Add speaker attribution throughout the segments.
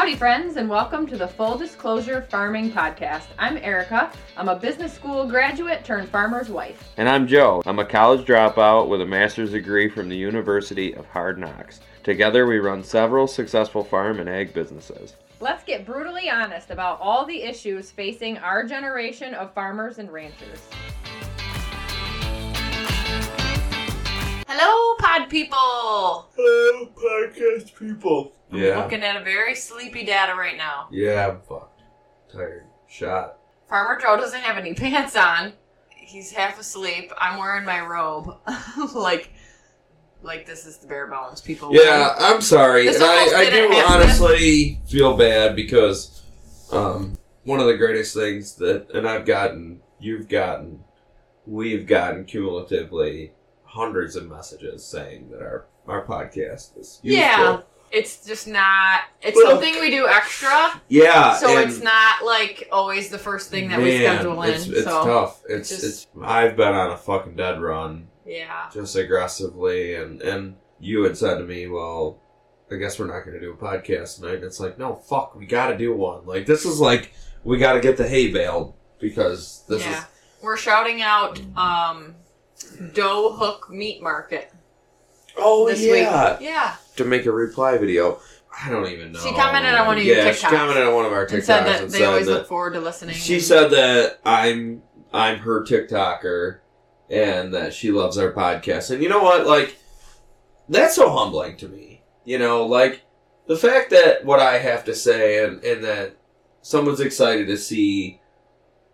Speaker 1: Howdy, friends, and welcome to the Full Disclosure Farming Podcast. I'm Erica. I'm a business school graduate turned farmer's wife.
Speaker 2: And I'm Joe. I'm a college dropout with a master's degree from the University of Hard Knocks. Together, we run several successful farm and ag businesses.
Speaker 1: Let's get brutally honest about all the issues facing our generation of farmers and ranchers.
Speaker 3: Hello, pod people.
Speaker 2: Hello, podcast people. Yeah.
Speaker 3: I'm looking at a very sleepy data right now.
Speaker 2: Yeah, I'm fucked. Tired. Shot.
Speaker 3: Farmer Joe doesn't have any pants on. He's half asleep. I'm wearing my robe. like, like this is the bare bones, people.
Speaker 2: Yeah, I'm sorry.
Speaker 3: This
Speaker 2: and
Speaker 3: almost
Speaker 2: I, I do
Speaker 3: didn't happen.
Speaker 2: honestly feel bad because um, one of the greatest things that, and I've gotten, you've gotten, we've gotten cumulatively hundreds of messages saying that our, our podcast is useful.
Speaker 3: Yeah. It's just not. It's
Speaker 2: Well-
Speaker 3: something we do extra,
Speaker 2: Yeah.
Speaker 3: so it's not like always the first thing that we schedule in.
Speaker 2: It's, it's
Speaker 3: so
Speaker 2: tough. It's,
Speaker 3: just-
Speaker 2: it's I've been on a fucking dead run,
Speaker 3: yeah,
Speaker 2: just aggressively, and and you had said to me, well, I guess we're not going to do a podcast tonight. And it's like, no, fuck, we got to do one. Like this is like we got to get the hay baled because this
Speaker 3: yeah.
Speaker 2: is
Speaker 3: We're shouting out um, Doe Hook Meat Market
Speaker 2: oh
Speaker 3: this
Speaker 2: yeah
Speaker 3: week. Yeah.
Speaker 2: to make a reply video. I don't even know.
Speaker 3: She commented on one of your
Speaker 2: yeah, she commented on one of our TikToks and
Speaker 3: said that
Speaker 2: and
Speaker 3: they
Speaker 2: said
Speaker 3: always
Speaker 2: that
Speaker 3: look forward to listening.
Speaker 2: She
Speaker 3: and-
Speaker 2: said that I'm I'm her TikToker and that she loves our podcast. And you know what? Like that's so humbling to me. You know, like the fact that what I have to say and, and that someone's excited to see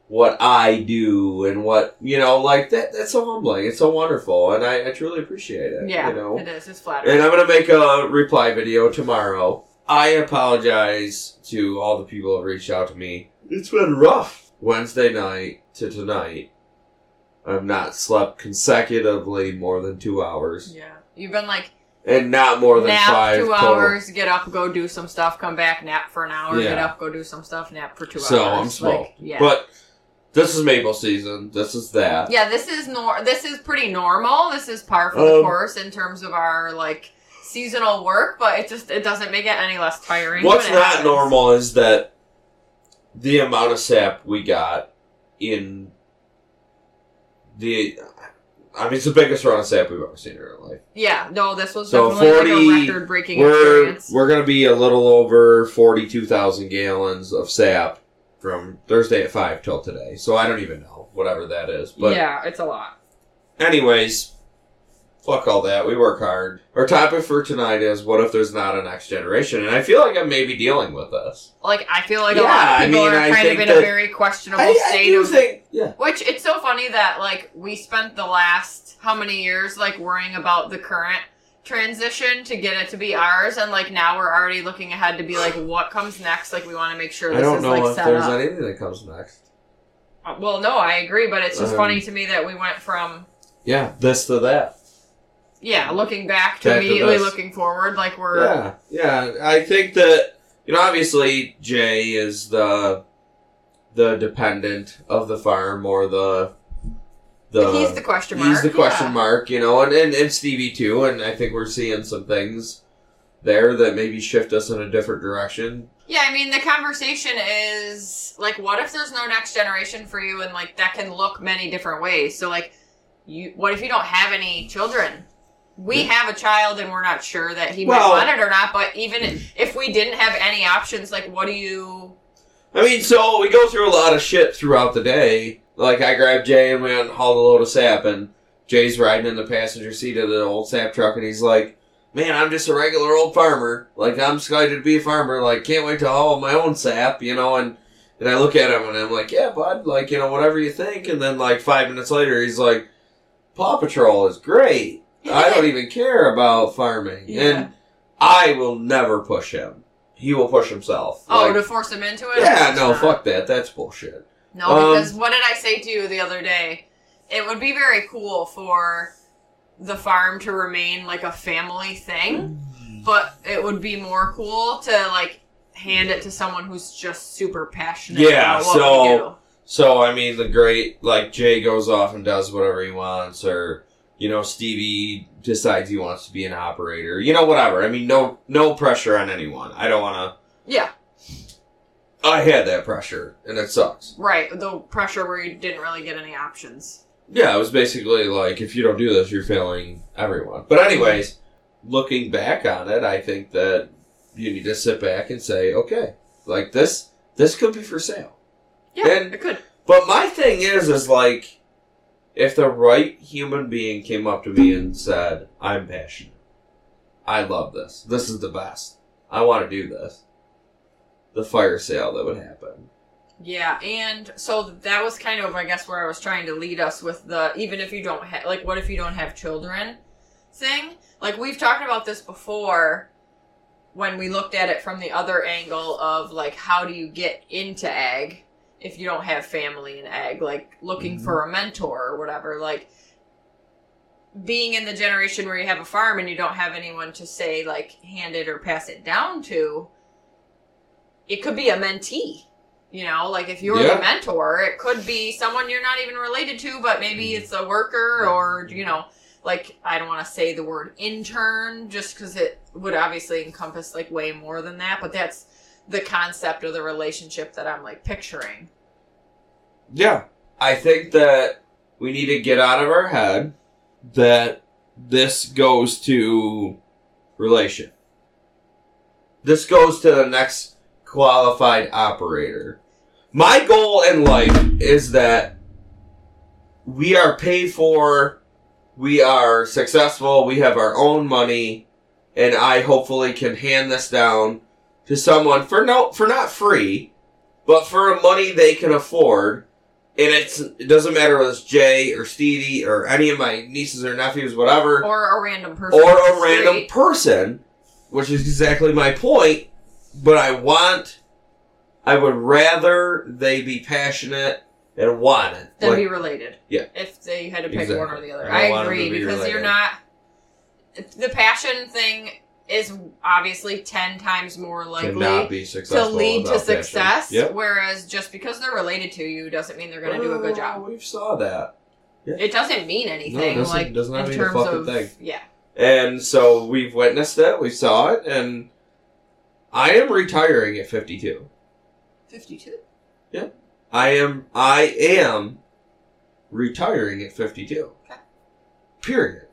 Speaker 2: what I do and what you know, like that that's so humbling. It's so wonderful and I, I truly appreciate it.
Speaker 3: Yeah,
Speaker 2: You know?
Speaker 3: it is. It's flattering.
Speaker 2: And I'm gonna make a reply video tomorrow. I apologize to all the people who have reached out to me. It's been rough. Wednesday night to tonight. I've not slept consecutively more than two hours.
Speaker 3: yeah, you've been like
Speaker 2: And not more than
Speaker 3: nap
Speaker 2: five
Speaker 3: two
Speaker 2: total.
Speaker 3: hours, get up, go do some stuff, come back, nap for an hour, get up, go do some stuff, nap for two
Speaker 2: So
Speaker 3: hours.
Speaker 2: So I'm smoked.
Speaker 3: Like, yeah.
Speaker 2: But this is maple season. This is that.
Speaker 3: yeah, this is nor this is pretty normal. This is par for the
Speaker 2: Um,
Speaker 3: course in terms of our like seasonal work, but it just it doesn't make it any less tiring.
Speaker 2: What's not
Speaker 3: happens.
Speaker 2: normal is that the amount of sap we got in the. I mean, it's the biggest run of sap we've ever seen in our life.
Speaker 3: Yeah, no, this was
Speaker 2: So
Speaker 3: definitely
Speaker 2: 40
Speaker 3: like a record breaking
Speaker 2: We're
Speaker 3: experience.
Speaker 2: we're gonna be a little over forty two thousand gallons of sap from Thursday at five till today. So I don't even know whatever that is. But
Speaker 3: yeah, it's a lot.
Speaker 2: anyways, fuck all that. We work hard. Our topic for tonight is what if there's not a next generation? And I feel like I'm maybe dealing with this.
Speaker 3: Like I feel like a
Speaker 2: Yeah,
Speaker 3: lot of
Speaker 2: I
Speaker 3: people
Speaker 2: mean,
Speaker 3: are
Speaker 2: I
Speaker 3: kind of in
Speaker 2: that-
Speaker 3: a very questionable
Speaker 2: I, I
Speaker 3: state of
Speaker 2: think, yeah.
Speaker 3: Which it's so funny that like we spent the last how many years like worrying about the current transition to get it to be ours, and like now we're already looking ahead to be like what comes next. Like we want to make sure
Speaker 2: I
Speaker 3: this
Speaker 2: don't
Speaker 3: is
Speaker 2: know
Speaker 3: like
Speaker 2: if
Speaker 3: set
Speaker 2: there's
Speaker 3: up.
Speaker 2: anything that comes next.
Speaker 3: Uh, Well, no, I agree, but it's just
Speaker 2: Um,
Speaker 3: funny to me that we went from
Speaker 2: Yeah, this to that.
Speaker 3: yeah looking back to
Speaker 2: Back to
Speaker 3: immediately
Speaker 2: this.
Speaker 3: looking forward. Like we're
Speaker 2: Yeah, yeah. I think that you know, obviously, Jay is the the dependent of the farm or the the
Speaker 3: he's the question mark.
Speaker 2: he's the question
Speaker 3: yeah.
Speaker 2: mark, you know, and, and and Stevie too. And I think we're seeing some things there that maybe shift us in a different direction.
Speaker 3: Yeah, I mean, the conversation is like, what if there's no next generation for you, and like that can look many different ways. So, like, you, what if you don't have any children? We have a child, and we're not sure that he
Speaker 2: Well-
Speaker 3: might want it or not. But even if we didn't have any options, like, what do you?
Speaker 2: I mean, so we go through a lot of shit throughout the day. Like I grabbed Jay and we went and hauled a load of sap, and Jay's riding in the passenger seat of the old sap truck, and he's like, "Man, I'm just a regular old farmer. Like I'm excited to be a farmer. Like can't wait to haul my own sap, you know." And and I look at him and I'm like, "Yeah, bud. Like you know, whatever you think." And then like five minutes later, he's like, "Paw Patrol is great. I don't even care about farming."
Speaker 3: Yeah.
Speaker 2: And I will never push him. He will push himself.
Speaker 3: Oh,
Speaker 2: Like,
Speaker 3: to force him into it?
Speaker 2: yeah, no,
Speaker 3: not.
Speaker 2: fuck that. That's bullshit.
Speaker 3: No,
Speaker 2: Um,
Speaker 3: because what did I say to you the other day? It would be very cool for the farm to remain like a family thing, but it would be more cool to like hand it to someone who's just super passionate
Speaker 2: Yeah,
Speaker 3: about what
Speaker 2: so-. So I mean, the great like Jay goes off and does whatever he wants, or you know Stevie decides he wants to be an operator. You know, whatever. I mean, no no pressure on anyone. I don't want to.
Speaker 3: Yeah,
Speaker 2: I had that pressure, and it sucks.
Speaker 3: Right, the pressure where you didn't really get any options.
Speaker 2: Yeah, it was basically like if you don't do this, you're failing everyone. But anyways, looking back on it, I think that you need to sit back and say, okay, like this, this could be for sale.
Speaker 3: Yeah,
Speaker 2: And-
Speaker 3: it could.
Speaker 2: But my thing is, is like, if the right human being came up to me and said, I'm passionate. I love this. This is the best. I want to do this. The fire sale that would happen.
Speaker 3: Yeah, and so that was kind of, I guess, where I was trying to lead us with the even if you don't have, like, what if you don't have children thing? Like, we've talked about this before when we looked at it from the other angle of, like, how do you get into ag if you don't have family in ag? Like, looking
Speaker 2: Mhm.
Speaker 3: for a mentor or whatever. Like, being in the generation where you have a farm and you don't have anyone to say, like, hand it or pass it down to, it could be a mentee. You know, like if you're
Speaker 2: Yeah.
Speaker 3: the mentor, it could be someone you're not even related to, but maybe
Speaker 2: Mm-hmm.
Speaker 3: it's a worker or, you know, like I don't want to say the word intern just because it would obviously encompass like way more than that, but that's the concept of the relationship that I'm like picturing.
Speaker 2: Yeah. I think that we need to get out of our head that this goes to relation. This goes to the next qualified operator. My goal in life is that we are paid for, we are successful, we have our own money, and I hopefully can hand this down to someone for no for not free, but for a money they can afford. And it's it doesn't matter whether it's Jay or Stevie or any of my nieces or nephews, whatever
Speaker 3: Or a random person.
Speaker 2: or a random person, which is exactly my point. But I want, I would rather they be passionate and want it.
Speaker 3: Then
Speaker 2: Like,
Speaker 3: be related.
Speaker 2: Yeah.
Speaker 3: If they had to pick one or the other.
Speaker 2: I
Speaker 3: I,
Speaker 2: want 'em to
Speaker 3: agree
Speaker 2: be
Speaker 3: because you're not the passion thing is obviously 10 times more likely to lead to success.
Speaker 2: Yep.
Speaker 3: Whereas just because they're related to you doesn't mean they're going to do a good job.
Speaker 2: We saw that,
Speaker 3: It doesn't mean anything.
Speaker 2: doesn't-
Speaker 3: like
Speaker 2: does not
Speaker 3: in
Speaker 2: mean a
Speaker 3: terms
Speaker 2: fucking
Speaker 3: of
Speaker 2: thing.
Speaker 3: yeah.
Speaker 2: and so we've witnessed it. We saw it, and I am retiring at fifty-two.
Speaker 3: 52. Yeah.
Speaker 2: I am I am retiring at 52.
Speaker 3: Okay.
Speaker 2: Period.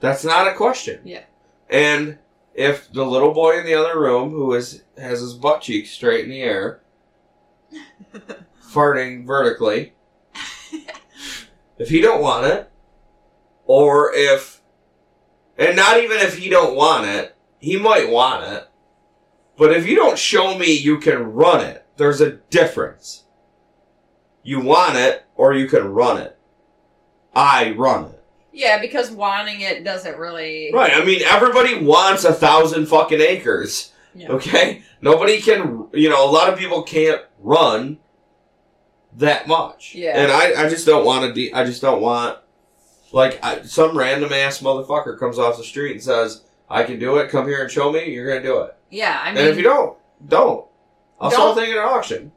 Speaker 2: That's not a question.
Speaker 3: Yeah.
Speaker 2: And if the little boy in the other room who is has his butt cheeks straight in the air, farting vertically, if he don't want it, or if, and not even if he don't want it, he might want it, but if you don't show me you can run it, there's a difference. You want it, or you can run it. I run it.
Speaker 3: Yeah, because wanting it doesn't really.
Speaker 2: Right, I mean, everybody wants a thousand fucking acres.
Speaker 3: Yeah.
Speaker 2: Okay? Nobody can, you know, a lot of people can't run that much.
Speaker 3: Yeah.
Speaker 2: And I, I just don't want to, de- I just don't want, like, I, some random ass motherfucker comes off the street and says, I can do it, come here and show me, you're gonna do it.
Speaker 3: Yeah, I mean,
Speaker 2: and if you don't, don't. I'll sell
Speaker 3: Don't-
Speaker 2: the thing at an auction.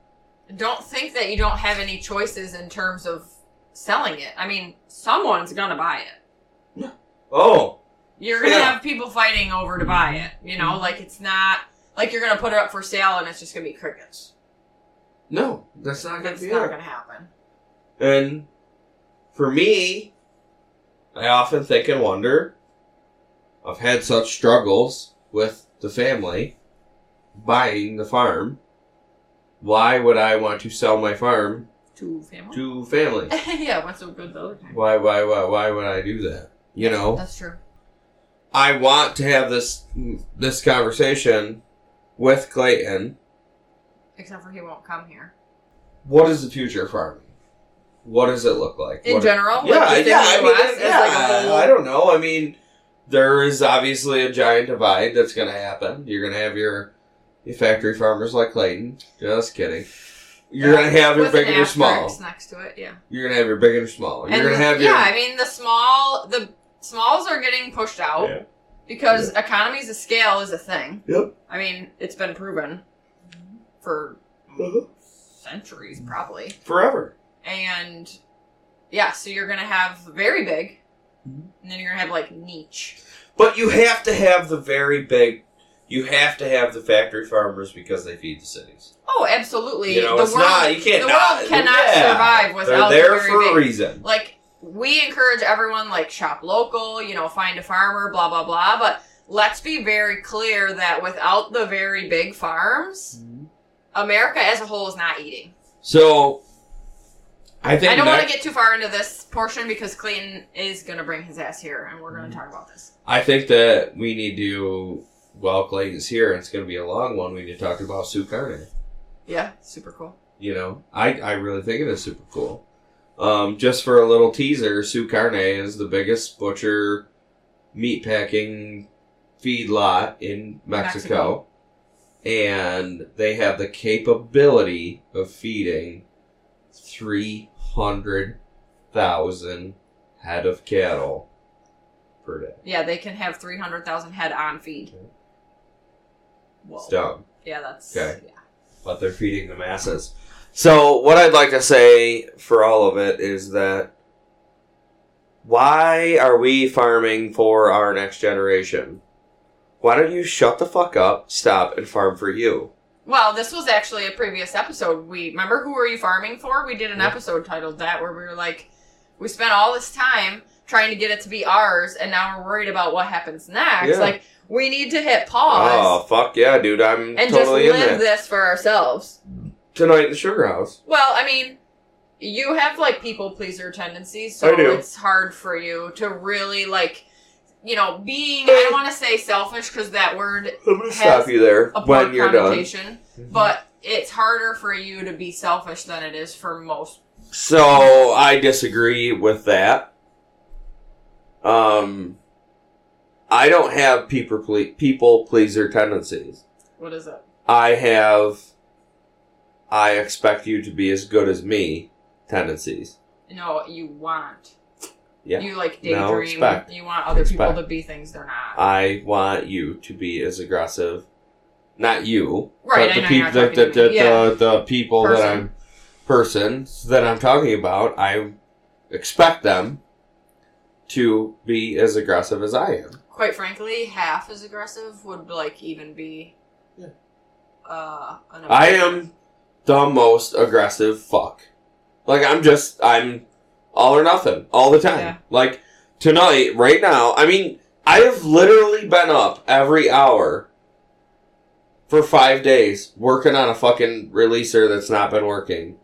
Speaker 3: don't think that you don't have any choices in terms of selling it. I mean, someone's gonna buy it.
Speaker 2: Oh,
Speaker 3: You're gonna
Speaker 2: Yeah.
Speaker 3: have people fighting over to buy it. You know, mm-hmm. like it's not like you're gonna put it up for sale and it's just gonna be crickets.
Speaker 2: no, that's not gonna
Speaker 3: That's
Speaker 2: be
Speaker 3: not gonna happen.
Speaker 2: And for me, I often think and wonder. I've had such struggles with the family buying the farm. Why would I want to sell my farm
Speaker 3: Two family.
Speaker 2: to family?
Speaker 3: yeah, what's so good the other time?
Speaker 2: Why, why, why, why would I do that? You know,
Speaker 3: That's true.
Speaker 2: I want to have this this conversation with Clayton.
Speaker 3: Except for he won't come here.
Speaker 2: What is the future of farming? What does it look like?
Speaker 3: In
Speaker 2: What-
Speaker 3: general,
Speaker 2: Yeah,
Speaker 3: like
Speaker 2: yeah. I mean, yeah,
Speaker 3: like whole.
Speaker 2: I don't know. I mean, there is obviously a giant divide that's going to happen. You're going to have your, your factory farmers like Clayton. Just kidding. You're going to have your big
Speaker 3: an
Speaker 2: and your small.
Speaker 3: asterisk next to it. Yeah.
Speaker 2: You're going to have your big and your small. You're
Speaker 3: And
Speaker 2: going to
Speaker 3: the-
Speaker 2: have
Speaker 3: yeah,
Speaker 2: your.
Speaker 3: I mean the small the smalls are getting pushed out
Speaker 2: Yeah.
Speaker 3: because economies of scale is a thing.
Speaker 2: Yep.
Speaker 3: I mean, it's been proven for
Speaker 2: Uh-huh.
Speaker 3: centuries probably.
Speaker 2: Forever.
Speaker 3: And yeah, so you're gonna have very big. And then you're gonna have like niche.
Speaker 2: But you have to have the very big you have to have the factory farmers because they feed the cities.
Speaker 3: Oh, absolutely.
Speaker 2: You know,
Speaker 3: the
Speaker 2: it's
Speaker 3: world,
Speaker 2: not you can't
Speaker 3: the
Speaker 2: not,
Speaker 3: world cannot
Speaker 2: yeah.
Speaker 3: survive without
Speaker 2: They're there
Speaker 3: the very
Speaker 2: for
Speaker 3: big.
Speaker 2: a reason.
Speaker 3: Like we encourage everyone like shop local, you know, find a farmer, blah blah blah. But let's be very clear that without the very big farms, mm-hmm. America as a whole is not eating.
Speaker 2: So, I think
Speaker 3: I don't want to get too far into this portion because Clayton is going to bring his ass here, and we're going to talk about this.
Speaker 2: I think that we need to. while Clayton's here. It's going to be a long one. We need to talk about SuKarne.
Speaker 3: Yeah, super cool.
Speaker 2: You know, I, I really think it is super cool. Um, just for a little teaser, SuKarne is the biggest butcher meat packing feed lot in Mexico. And they have the capability of feeding 300,000 head of cattle per day.
Speaker 3: Yeah, they can have three hundred thousand head on feed. Whoa.
Speaker 2: It's dumb.
Speaker 3: Yeah, that's
Speaker 2: Okay.
Speaker 3: Yeah.
Speaker 2: but they're feeding the masses. So, what I'd like to say for all of it is that why are we farming for our next generation? Why don't you shut the fuck up, stop, and farm for you?
Speaker 3: Well, this was actually a previous episode. We remember who were you farming for? We did an
Speaker 2: Yeah.
Speaker 3: episode titled that where we were like, we spent all this time trying to get it to be ours, and now we're worried about what happens next.
Speaker 2: Yeah.
Speaker 3: Like, we need to hit pause
Speaker 2: Oh, fuck yeah, dude. I'm
Speaker 3: and
Speaker 2: totally
Speaker 3: just live this for ourselves.
Speaker 2: Tonight in the Sugar House.
Speaker 3: Well, I mean, you have like people pleaser tendencies, so it's hard for you to really like, you know, being. I don't want to say selfish because that word
Speaker 2: I'm gonna
Speaker 3: Has
Speaker 2: stop you there
Speaker 3: a
Speaker 2: when
Speaker 3: poor
Speaker 2: you're done.
Speaker 3: but it's harder for you to be selfish than it is for most.
Speaker 2: So, I disagree with that. Um, I don't have people ple- people pleaser tendencies.
Speaker 3: What is it?
Speaker 2: I have I expect you to be as good as me tendencies.
Speaker 3: No, you want.
Speaker 2: Yeah.
Speaker 3: You like
Speaker 2: No,
Speaker 3: daydream.
Speaker 2: expect.
Speaker 3: You want other people to be things they're not.
Speaker 2: I want you to be as aggressive. Not you.
Speaker 3: Right,
Speaker 2: But
Speaker 3: I
Speaker 2: the,
Speaker 3: know
Speaker 2: peop-
Speaker 3: you're
Speaker 2: the,
Speaker 3: not
Speaker 2: the,
Speaker 3: talking
Speaker 2: the.
Speaker 3: Yeah.
Speaker 2: the, the people that I'm persons that I'm talking about, I expect them to be as aggressive as I am.
Speaker 3: Quite frankly, half as aggressive would like even be.
Speaker 2: Yeah.
Speaker 3: Uh, an
Speaker 2: I am the most aggressive fuck. Like I'm just I'm all or nothing all the time.
Speaker 3: Yeah.
Speaker 2: Like tonight, right now, I mean, I have literally been up every hour for five days working on a fucking releaser that's not been working.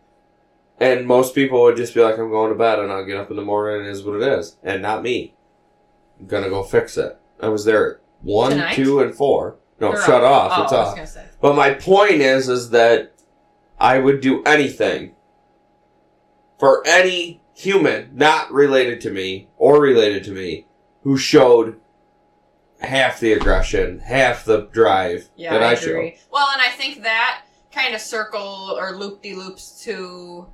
Speaker 2: And most people would just be like, I'm going to bed and I'll get up in the morning and it is what it is. And not me. I'm gonna go fix it. I was there at one,
Speaker 3: Tonight?
Speaker 2: two, and four. No, shut off.
Speaker 3: Oh,
Speaker 2: it's
Speaker 3: I was
Speaker 2: off. But my point is, is that I would do anything for any human not related to me or related to me who showed half the aggression, half the drive
Speaker 3: Yeah,
Speaker 2: that
Speaker 3: I,
Speaker 2: I, show.
Speaker 3: Well, and I think that kind of circle or loop de loops to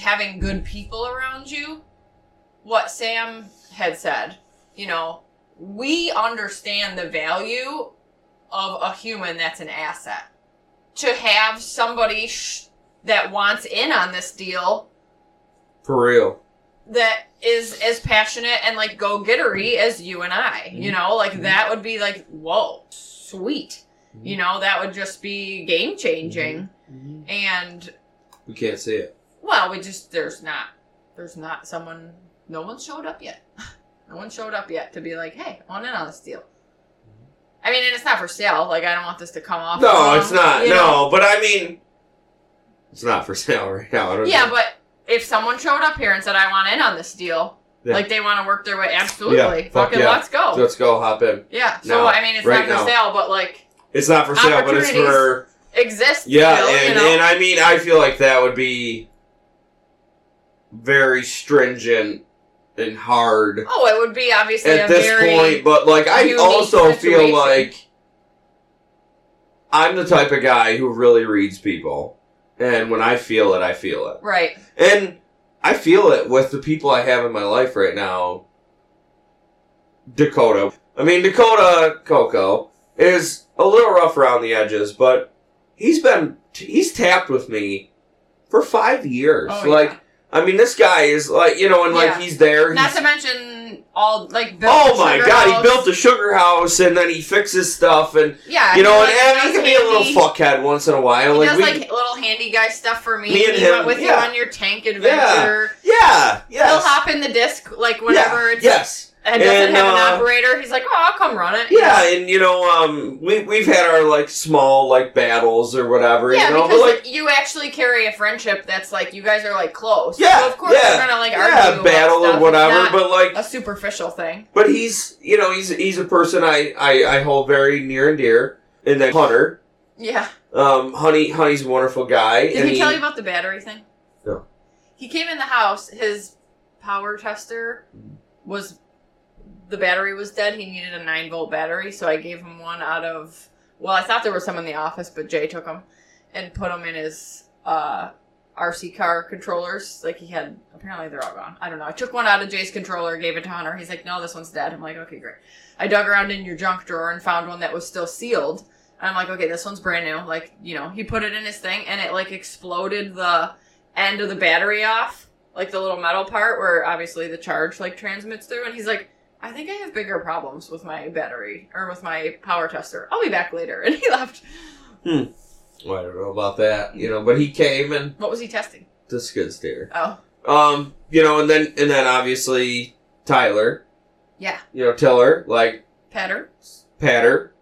Speaker 3: having good people around you. What Sam had said, you know, we understand the value of a human that's an asset. To have somebody sh- that wants in on this deal
Speaker 2: For real.
Speaker 3: that is as passionate and like go gettery as you and I. You mm-hmm. know, like mm-hmm. that would be like, whoa, sweet. Mm-hmm. You know, that would just be game changing. And
Speaker 2: We can't see it.
Speaker 3: well, we just there's not there's not someone no one showed up yet. no one showed up yet to be like, hey, I want in on this deal. I mean, and it's not for sale. Like, I don't want this to come off.
Speaker 2: No, it's not.
Speaker 3: you know?
Speaker 2: No, but I mean, it's not for sale right now. I don't
Speaker 3: Yeah,
Speaker 2: know.
Speaker 3: but if someone showed up here and said, I want in on this deal,
Speaker 2: Yeah.
Speaker 3: like they want to work their way, absolutely.
Speaker 2: Yeah, fuck
Speaker 3: Fucking
Speaker 2: yeah.
Speaker 3: let's go.
Speaker 2: let's go hop in.
Speaker 3: Yeah. So
Speaker 2: Now,
Speaker 3: I mean, it's
Speaker 2: right
Speaker 3: not for
Speaker 2: now.
Speaker 3: sale, but like
Speaker 2: It's not for sale, but it's for
Speaker 3: exists.
Speaker 2: Yeah,
Speaker 3: still,
Speaker 2: and,
Speaker 3: you know?
Speaker 2: and I mean, I feel like that would be very stringent and hard
Speaker 3: oh, it would be obviously
Speaker 2: at
Speaker 3: a
Speaker 2: this
Speaker 3: very
Speaker 2: point, but like, I also
Speaker 3: situation.
Speaker 2: feel like I'm the type of guy who really reads people. And when I feel it, I feel it.
Speaker 3: right.
Speaker 2: And I feel it with the people I have in my life right now. Dakota. I mean, Dakota Coco is a little rough around the edges, but he's been, he's tapped with me for five years.
Speaker 3: Oh,
Speaker 2: like,
Speaker 3: yeah.
Speaker 2: I mean, this guy is like, you know, and like he's there.
Speaker 3: Not to mention and all like
Speaker 2: Oh my god,
Speaker 3: house.
Speaker 2: he built a sugar house and then he fixes stuff and
Speaker 3: yeah,
Speaker 2: you know,
Speaker 3: he,
Speaker 2: and,
Speaker 3: like,
Speaker 2: and he
Speaker 3: does
Speaker 2: can be a little fuckhead once in a while.
Speaker 3: He
Speaker 2: like
Speaker 3: does
Speaker 2: we,
Speaker 3: like little handy guy stuff for me.
Speaker 2: Me and
Speaker 3: he
Speaker 2: him,
Speaker 3: went with
Speaker 2: yeah.
Speaker 3: you on your tank adventure.
Speaker 2: yeah, yes.
Speaker 3: He'll hop in the disc like whenever
Speaker 2: yeah,
Speaker 3: it's
Speaker 2: yes.
Speaker 3: And doesn't
Speaker 2: And,
Speaker 3: have
Speaker 2: uh,
Speaker 3: an operator. He's like, oh, I'll come run it.
Speaker 2: Yeah, and you know, um, we we've had our like small like battles or whatever,
Speaker 3: Yeah,
Speaker 2: you know,
Speaker 3: because
Speaker 2: but like
Speaker 3: you actually carry a friendship that's like you guys are like close.
Speaker 2: Yeah,
Speaker 3: so of course
Speaker 2: yeah,
Speaker 3: you're gonna like
Speaker 2: yeah,
Speaker 3: argue about
Speaker 2: battle or whatever, but like,
Speaker 3: a superficial thing.
Speaker 2: but he's you know he's he's a person I I, I hold very near and dear, and then Hunter,
Speaker 3: Yeah.
Speaker 2: um, Honey Honey's a wonderful guy.
Speaker 3: Did
Speaker 2: and
Speaker 3: he tell you about the battery thing?
Speaker 2: No.
Speaker 3: He came in the house. His power tester was the battery was dead. He needed a nine volt battery, so I gave him one out of. Well, I thought there was some in the office, but Jay took them and put them in his uh, RC car controllers. Like he had. Apparently, they're all gone. I don't know. I took one out of Jay's controller, gave it to Hunter. He's like, "No, this one's dead." I'm like, "Okay, great." I dug around in your junk drawer and found one that was still sealed. I'm like, okay, this one's brand new. Like, you know, he put it in his thing and it like exploded the end of the battery off, like the little metal part where obviously the charge like transmits through. And he's like, I think I have bigger problems with my battery or with my power tester. I'll be back later. And he left. Hmm.
Speaker 2: Well, I don't know about that, you know, but he came and
Speaker 3: What was he testing?
Speaker 2: the skid steer.
Speaker 3: Oh,
Speaker 2: Um, you know, and then and then obviously Tyler,
Speaker 3: yeah.
Speaker 2: you know, Tiller, like
Speaker 3: Pattern.
Speaker 2: Patter.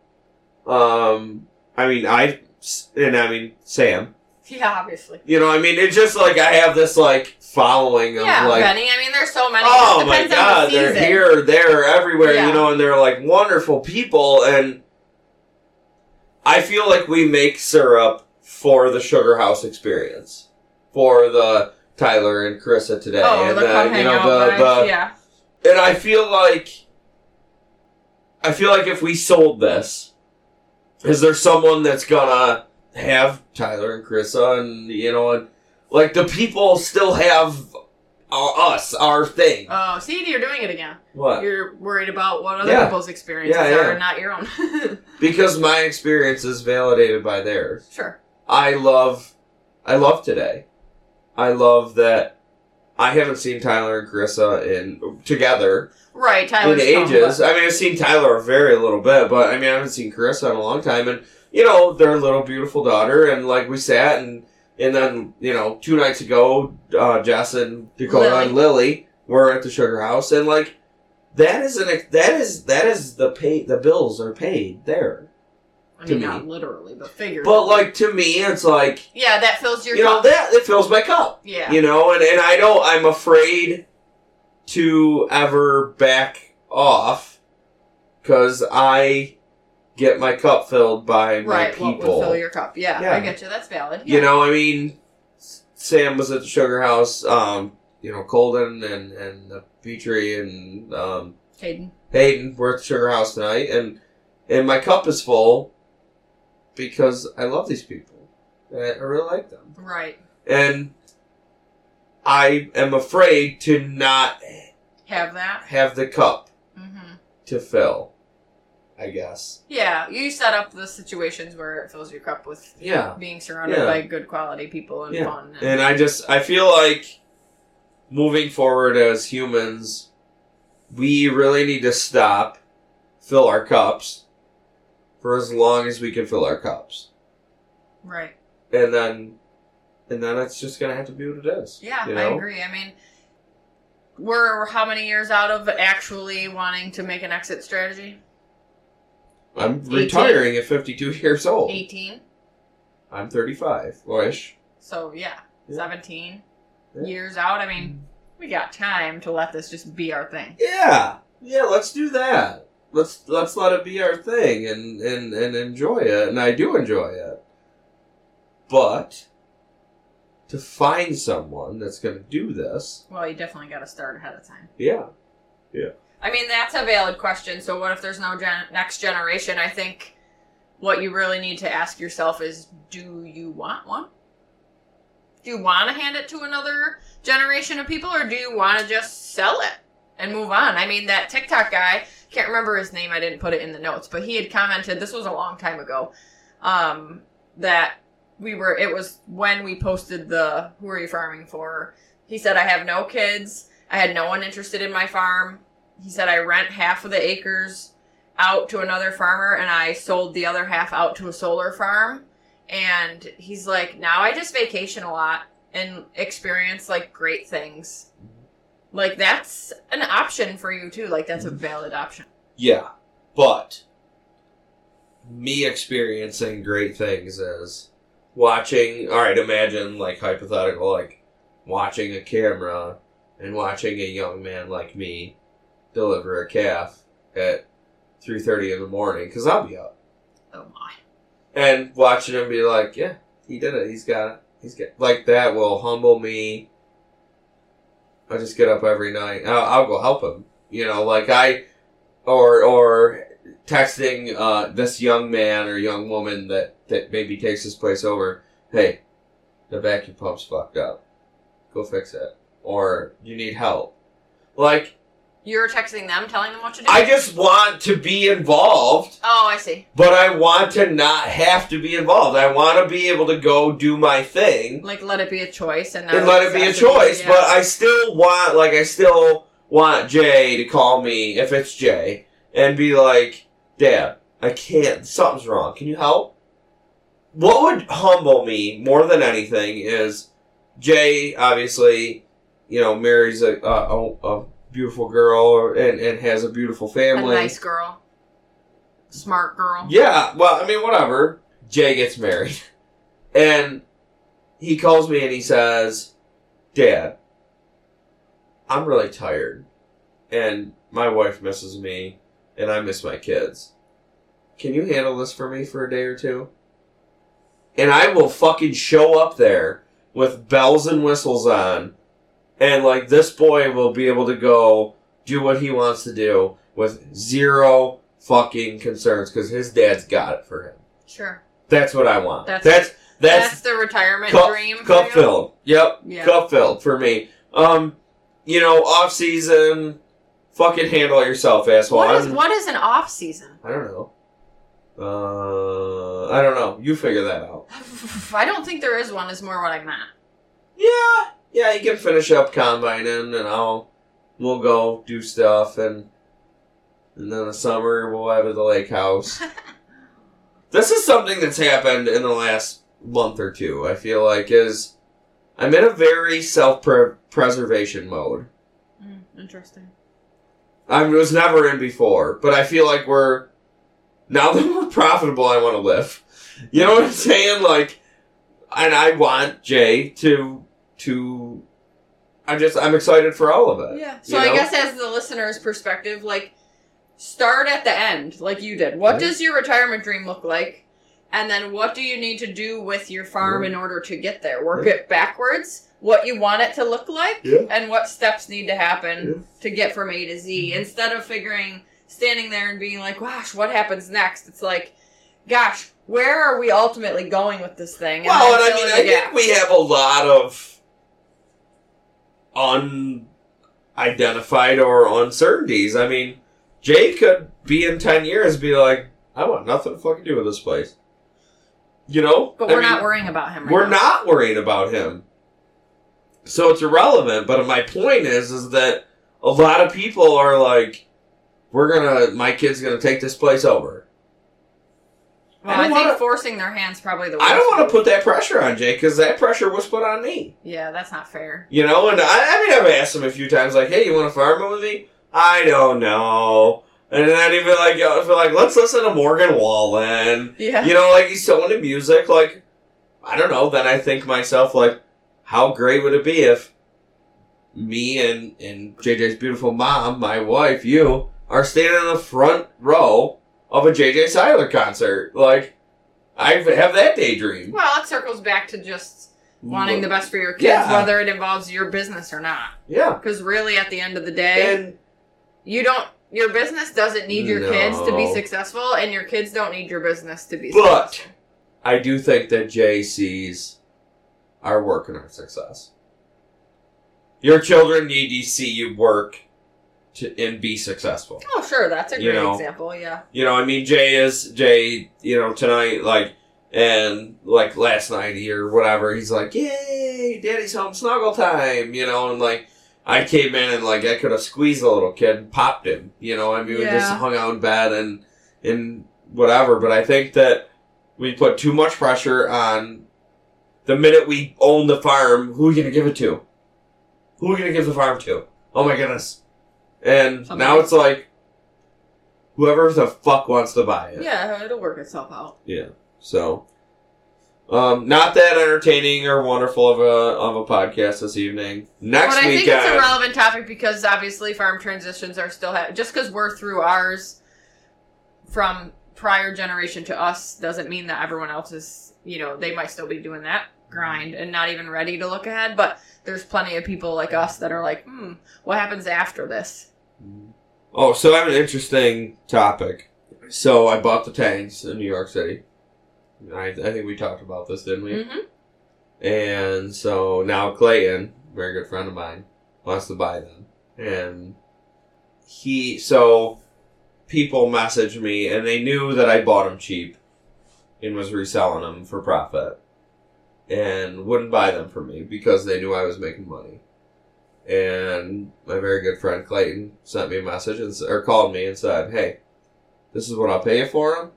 Speaker 2: Um, I mean, I and I mean Sam.
Speaker 3: Yeah, obviously.
Speaker 2: You know, I mean, it's just like I have this like following of
Speaker 3: Yeah,
Speaker 2: like,
Speaker 3: Benny. I mean, there's so many.
Speaker 2: oh my god,
Speaker 3: the
Speaker 2: they're here, there, everywhere.
Speaker 3: Yeah.
Speaker 2: You know, and they're like wonderful people, and I feel like we make syrup for the Sugar House experience, for the Tyler and Carissa today,
Speaker 3: Oh,
Speaker 2: and
Speaker 3: the come
Speaker 2: you know the,
Speaker 3: vibes,
Speaker 2: the
Speaker 3: yeah.
Speaker 2: and I feel like I feel like if we sold this, is there someone that's gonna have Tyler and Carissa and you know and like the people still have uh, us, our thing.
Speaker 3: Oh, see, you're doing it again.
Speaker 2: what?
Speaker 3: You're worried about what other
Speaker 2: Yeah.
Speaker 3: people's experiences
Speaker 2: Yeah, yeah.
Speaker 3: are, not your own.
Speaker 2: Because my experience is validated by theirs.
Speaker 3: sure.
Speaker 2: I love I love today. I love that I haven't seen Tyler and Carissa in together
Speaker 3: Right, Tyler. in
Speaker 2: ages. I mean, I've seen Tyler a very little bit, but I mean, I haven't seen Carissa in a long time. And you know, their little beautiful daughter, and like we sat and and then you know, two nights ago, uh, Jess and Dakota
Speaker 3: Lily.
Speaker 2: and Lily were at the Sugar House, and like that is an that is that is the pay the bills are paid there.
Speaker 3: I mean,
Speaker 2: me.
Speaker 3: not literally, but figuratively.
Speaker 2: But like to me, it's like
Speaker 3: yeah, that fills your
Speaker 2: you know that it fills my cup.
Speaker 3: yeah,
Speaker 2: You know, and, and I don't, I'm afraid to ever back off because I get my cup filled by my
Speaker 3: right. What would
Speaker 2: people.
Speaker 3: fill your cup? Yeah,
Speaker 2: Yeah.
Speaker 3: I get you. That's valid.
Speaker 2: You know, I mean, Sam was at the Sugar House, um, you know, Colden and, and Petrie and um,
Speaker 3: Hayden.
Speaker 2: Hayden were at the Sugar House tonight, and, and my cup is full because I love these people. I, really like them.
Speaker 3: Right.
Speaker 2: And I am afraid to not
Speaker 3: Have that.
Speaker 2: have the cup
Speaker 3: hmm
Speaker 2: to fill. I guess.
Speaker 3: Yeah, you set up the situations where it fills your cup with
Speaker 2: Yeah.
Speaker 3: being surrounded
Speaker 2: Yeah.
Speaker 3: by good quality people and
Speaker 2: Yeah.
Speaker 3: fun. And,
Speaker 2: And I just I feel like moving forward as humans, we really need to stop, fill our cups for as long as we can fill our cups.
Speaker 3: right.
Speaker 2: And then and then it's just gonna have to be what it is.
Speaker 3: Yeah,
Speaker 2: you
Speaker 3: I agree. I mean, we're how many years out of actually wanting to make an exit strategy?
Speaker 2: I'm
Speaker 3: 18.
Speaker 2: retiring at fifty two years old.
Speaker 3: 18.
Speaker 2: I'm thirty five. Ish.
Speaker 3: So, yeah,
Speaker 2: Yeah.
Speaker 3: 17
Speaker 2: Yeah.
Speaker 3: years out. I mean, we got time to let this just be our thing.
Speaker 2: Yeah, yeah. Let's do that. Let's let's let it be our thing and and and enjoy it. And I do enjoy it. But to find someone that's going to do this,
Speaker 3: Well, you definitely got to start ahead of time.
Speaker 2: Yeah.
Speaker 3: Yeah, I mean, that's a valid question. So, what if there's no gen- next generation? I think what you really need to ask yourself is do you want one? Do you want to hand it to another generation of people, or do you want to just sell it and move on? I mean, that TikTok guy, can't remember his name, I didn't put it in the notes, but he had commented, this was a long time ago, um, that we were, it was when we posted the Who Are You Farming For? He said, I have no kids. I had no one interested in my farm he said I rent half of the acres out to another farmer and I sold the other half out to a solar farm. And he's like, now I just vacation a lot and experience like great things. Like that's an option for you too. Like that's a mm-hmm. valid option.
Speaker 2: Yeah, but me experiencing great things is watching. All right, imagine like hypothetical, like watching a camera and watching a young man like me deliver a calf at three thirty in the morning because I'll be up
Speaker 3: Oh my.
Speaker 2: and watching him be like, yeah, he did it. He's got it. He's got like that will humble me. I just get up every night. I'll, I'll go help him. You know, like I, or or texting uh, this young man or young woman that that maybe takes this place over. Hey, the vacuum pump's fucked up. Go fix it. Or you need help. Like
Speaker 3: You're texting them, telling them what to do.
Speaker 2: I just want to be involved.
Speaker 3: oh, I see.
Speaker 2: But I want to not have to be involved. I want to be able to go do my thing
Speaker 3: Like let it be a choice and not
Speaker 2: and let it be a choice.
Speaker 3: yeah.
Speaker 2: But I still want, like, I still want Jay to call me if it's Jay and be like, Dad, I can't. Something's wrong. Can you help? What would humble me more than anything is Jay, obviously, you know, marries a a, a, a beautiful girl and, and has a beautiful
Speaker 3: a
Speaker 2: family.
Speaker 3: nice girl, smart girl.
Speaker 2: Yeah, well, I mean, whatever. Jay gets married. And he calls me and he says, Dad, I'm really tired. And my wife misses me. And I miss my kids. Can you handle this for me for a day or two? And I will fucking show up there with bells and whistles on. And, like, this boy will be able to go do what he wants to do with zero fucking concerns because his dad's got it for him.
Speaker 3: Sure.
Speaker 2: That's what I want.
Speaker 3: That's-
Speaker 2: That's that's,
Speaker 3: That's, the retirement
Speaker 2: cup,
Speaker 3: dream. for
Speaker 2: cup
Speaker 3: you?
Speaker 2: filled. Yep,
Speaker 3: Yeah.
Speaker 2: cup filled for me. Um, you know, off season, fucking handle yourself, asshole.
Speaker 3: What is
Speaker 2: I'm-
Speaker 3: what is an off season?
Speaker 2: I don't know. Uh, I don't know. You figure that out.
Speaker 3: I don't think there is one. Is more what I meant.
Speaker 2: Yeah, yeah. You can finish up combining, and I'll we'll go do stuff, and and then the summer we'll have at the lake house. this is something that's happened in the last month or two. I feel like is I'm in a very self preservation mode.
Speaker 3: Mm, interesting.
Speaker 2: I was never in before, but I feel like we're now that we're profitable. I want to live. You know what I'm saying? Like, and I want Jay to to. I'm just I'm excited for all of it.
Speaker 3: Yeah. So
Speaker 2: you
Speaker 3: I guess as the listener's perspective, like start at the end, like you did. What
Speaker 2: Right.
Speaker 3: does your retirement dream look like? And then what do you need to do with your farm in order to get there? Work
Speaker 2: Yeah.
Speaker 3: it backwards. What you want it to look like,
Speaker 2: Yeah.
Speaker 3: and what steps need to happen to get from A to Z. Mm-hmm. Instead of figuring, standing there and being like, "Gosh, what happens next?" It's like, "Gosh, where are we ultimately going with this thing?"
Speaker 2: Well, and I mean, I think we have a lot of unidentified or uncertainties. I mean, Jay could be in 10 years be like, I want nothing to fucking do with this place. You know?
Speaker 3: But
Speaker 2: I
Speaker 3: we're
Speaker 2: mean,
Speaker 3: not worrying about him. Right
Speaker 2: We're
Speaker 3: now.
Speaker 2: not worrying about him. So it's irrelevant, but my point is is that a lot of people are like, we're gonna my kid's gonna take this place over.
Speaker 3: Well,
Speaker 2: I
Speaker 3: I, think
Speaker 2: wanna-
Speaker 3: forcing their hands probably the worst.
Speaker 2: I don't want to put that pressure on Jay because that pressure was put on me.
Speaker 3: Yeah, that's not fair.
Speaker 2: You know, and I, I mean, I've asked him a few times, like, "Hey, you want to farm me?" I don't know, and then be like, I'd be like, "Let's listen to Morgan Wallen."
Speaker 3: Yeah.
Speaker 2: You know, like he's so into music, like I don't know. Then I think myself, like, how great would it be if me and and JJ's beautiful mom, my wife, you, are standing in the front row of a JJ Seiler concert? Like, I have that daydream.
Speaker 3: Well, it circles back to just wanting the best for your kids,
Speaker 2: Yeah.
Speaker 3: whether it involves your business or not.
Speaker 2: yeah,
Speaker 3: Because really, at the end of the day,
Speaker 2: and
Speaker 3: you don't. Your business doesn't need your kids to be successful, and your kids don't need your business to be
Speaker 2: But-
Speaker 3: successful.
Speaker 2: I do think that Jay sees our work and our success. Your children need to see you work to and be successful.
Speaker 3: Oh, sure, that's a
Speaker 2: You
Speaker 3: great
Speaker 2: know.
Speaker 3: example. Yeah.
Speaker 2: You know, I mean, Jay is Jay. You know, tonight, like, and like last night or whatever, he's like, "Yay, Daddy's home, snuggle time!" You know, and like, I came in and like I could have squeezed a little kid and popped him. You know, I mean, we just hung out in bed and and whatever. But I think that we put too much pressure on the minute we own the farm. Who are you gonna give it to? Who are we gonna give the farm to? Oh my goodness! And
Speaker 3: Somebody.
Speaker 2: now it's like whoever the fuck wants to buy it.
Speaker 3: Yeah, it'll work itself out.
Speaker 2: Yeah. So, um, not that entertaining or wonderful of a of a podcast this evening. Next
Speaker 3: but I think it's a relevant topic because obviously farm transitions are still ha- just because we're through ours from prior generation to us doesn't mean that everyone else is you know they might still be doing that grind and not even ready to look ahead but there's plenty of people like us that are like hmm what happens after this
Speaker 2: oh, so I have an interesting topic. So I bought the tanks in New York City. I, I think we talked about this, didn't we?
Speaker 3: mm-hmm.
Speaker 2: And so now Clayton, very good friend of mine, wants to buy them. And he, so people messaged me and they knew that I bought them cheap and was reselling them for profit and wouldn't buy them for me because they knew I was making money. And my very good friend Clayton sent me a message and, or called me and said, Hey, this is what I'll pay you for them.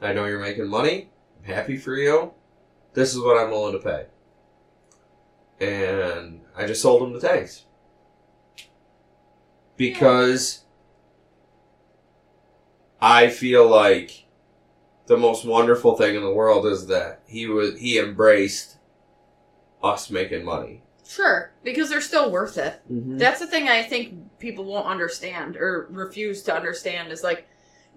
Speaker 2: I know you're making money. I'm happy for you. This is what I'm willing to pay and I just sold him the tanks because I feel like the most wonderful thing in the world is that he was he embraced us making money.
Speaker 3: sure because they're still worth it
Speaker 2: Mm-hmm.
Speaker 3: That's the thing I think people won't understand or refuse to understand is like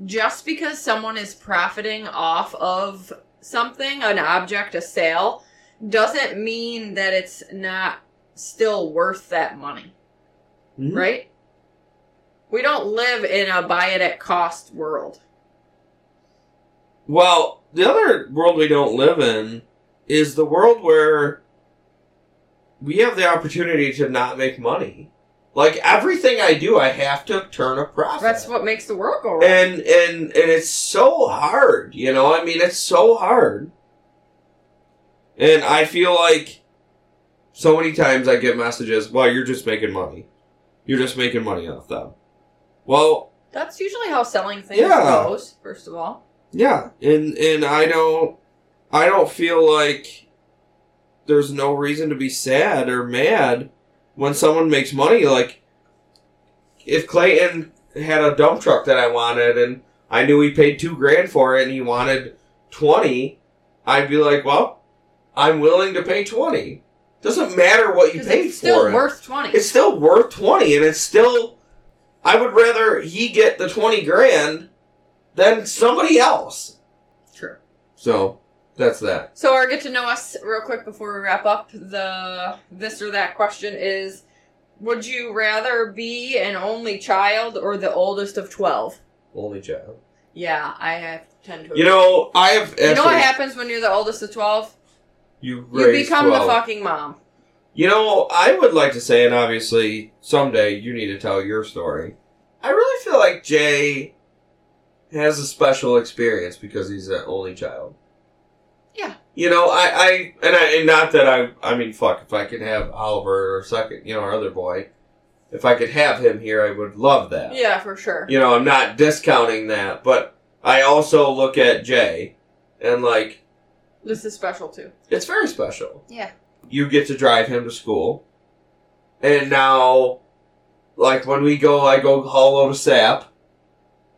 Speaker 3: just because someone is profiting off of something, an object, a sale, doesn't mean that it's not still worth that money,
Speaker 2: Mhm.
Speaker 3: right? We don't live in a buy it at cost world.
Speaker 2: Well, the other world we don't live in is the world where we have the opportunity to not make money. Like everything I do, I have to turn a profit.
Speaker 3: That's what makes the world go round.
Speaker 2: and and and it's so hard you know i mean it's so hard and i feel like so many times i get messages well you're just making money you're just making money off them well
Speaker 3: That's usually how selling things
Speaker 2: Yeah.
Speaker 3: goes, first of all.
Speaker 2: Yeah. And and i don't i don't feel like there's no reason to be sad or mad when someone makes money. Like if clayton had a dump truck that i wanted and i knew he paid two grand for it and he wanted 20 i'd be like well i'm willing to pay 20 doesn't matter what you
Speaker 3: Because
Speaker 2: paid
Speaker 3: it's still
Speaker 2: for it.
Speaker 3: worth 20.
Speaker 2: it's still worth 20 and it's still i would rather he get the 20 grand than somebody else
Speaker 3: True.
Speaker 2: so that's that
Speaker 3: So our get to know us real quick before we wrap up. The this or that question is: Would you rather be an only child or the oldest of twelve?
Speaker 2: only child
Speaker 3: Yeah, I have tend to.
Speaker 2: you know i have actually,
Speaker 3: you know what happens when you're the oldest of twelve?
Speaker 2: you,
Speaker 3: You become
Speaker 2: 12.
Speaker 3: the fucking mom.
Speaker 2: you know i would like to say and obviously someday you need to tell your story i really feel like jay has a special experience because he's an only child
Speaker 3: Yeah.
Speaker 2: you know i i and i and not that i i mean fuck if i could have oliver or second you know our other boy if i could have him here i would love that
Speaker 3: Yeah, for sure.
Speaker 2: you know i'm not discounting that but i also look at jay and like
Speaker 3: This is special too.
Speaker 2: it's very special
Speaker 3: Yeah.
Speaker 2: you get to drive him to school. And now, like when we go, I go haul a load of sap.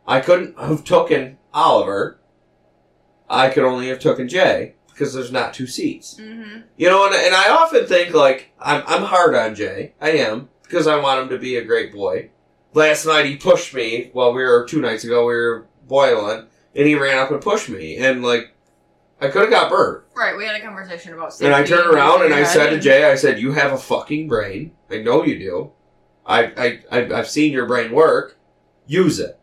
Speaker 2: I couldn't have taken Oliver. I could only have taken Jay because there's not two seats.
Speaker 3: Mm-hmm.
Speaker 2: You know, and, and I often think like I'm I'm hard on Jay. I am because I want him to be a great boy. Last night he pushed me. Well, we were two nights ago. We were boiling, and he ran up and pushed me, and like I could have got burnt.
Speaker 3: Right. We had a conversation about.
Speaker 2: And I turned around and I said to Jay, I said, "You have a fucking brain. I know you do. I, I I've seen your brain work. Use it."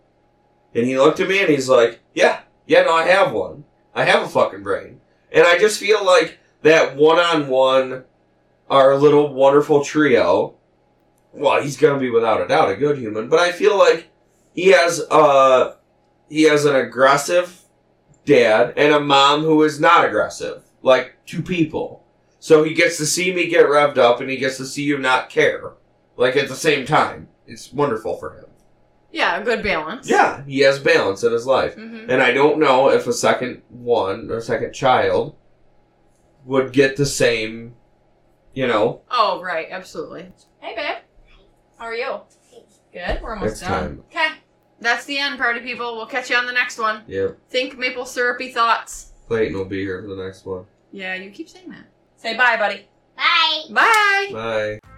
Speaker 2: And he looked at me and he's like, "Yeah, yeah, no, I have one. I have a fucking brain." And I just feel like that one-on-one, our little wonderful trio. Well, he's gonna be without a doubt a good human, but I feel like he has uh he has an aggressive dad and a mom who is not aggressive, like two people. So he gets to see me get revved up and he gets to see you not care. like at the same time. It's wonderful for him.
Speaker 3: Yeah, a good balance.
Speaker 2: Yeah, he has balance in his life.
Speaker 3: hmm
Speaker 2: And I don't know if a second one or second child would get the same, you know,
Speaker 3: Oh, right, absolutely.
Speaker 1: Hey, babe. How are you? Good. We're almost
Speaker 2: next
Speaker 1: done.
Speaker 2: time.
Speaker 3: Okay. That's the end, party people. We'll catch you on the next one.
Speaker 2: Yep.
Speaker 3: Think maple syrupy thoughts.
Speaker 2: Clayton will be here for the next one.
Speaker 3: Yeah, you keep saying that.
Speaker 1: Say bye, buddy.
Speaker 4: Bye.
Speaker 3: Bye.
Speaker 2: Bye.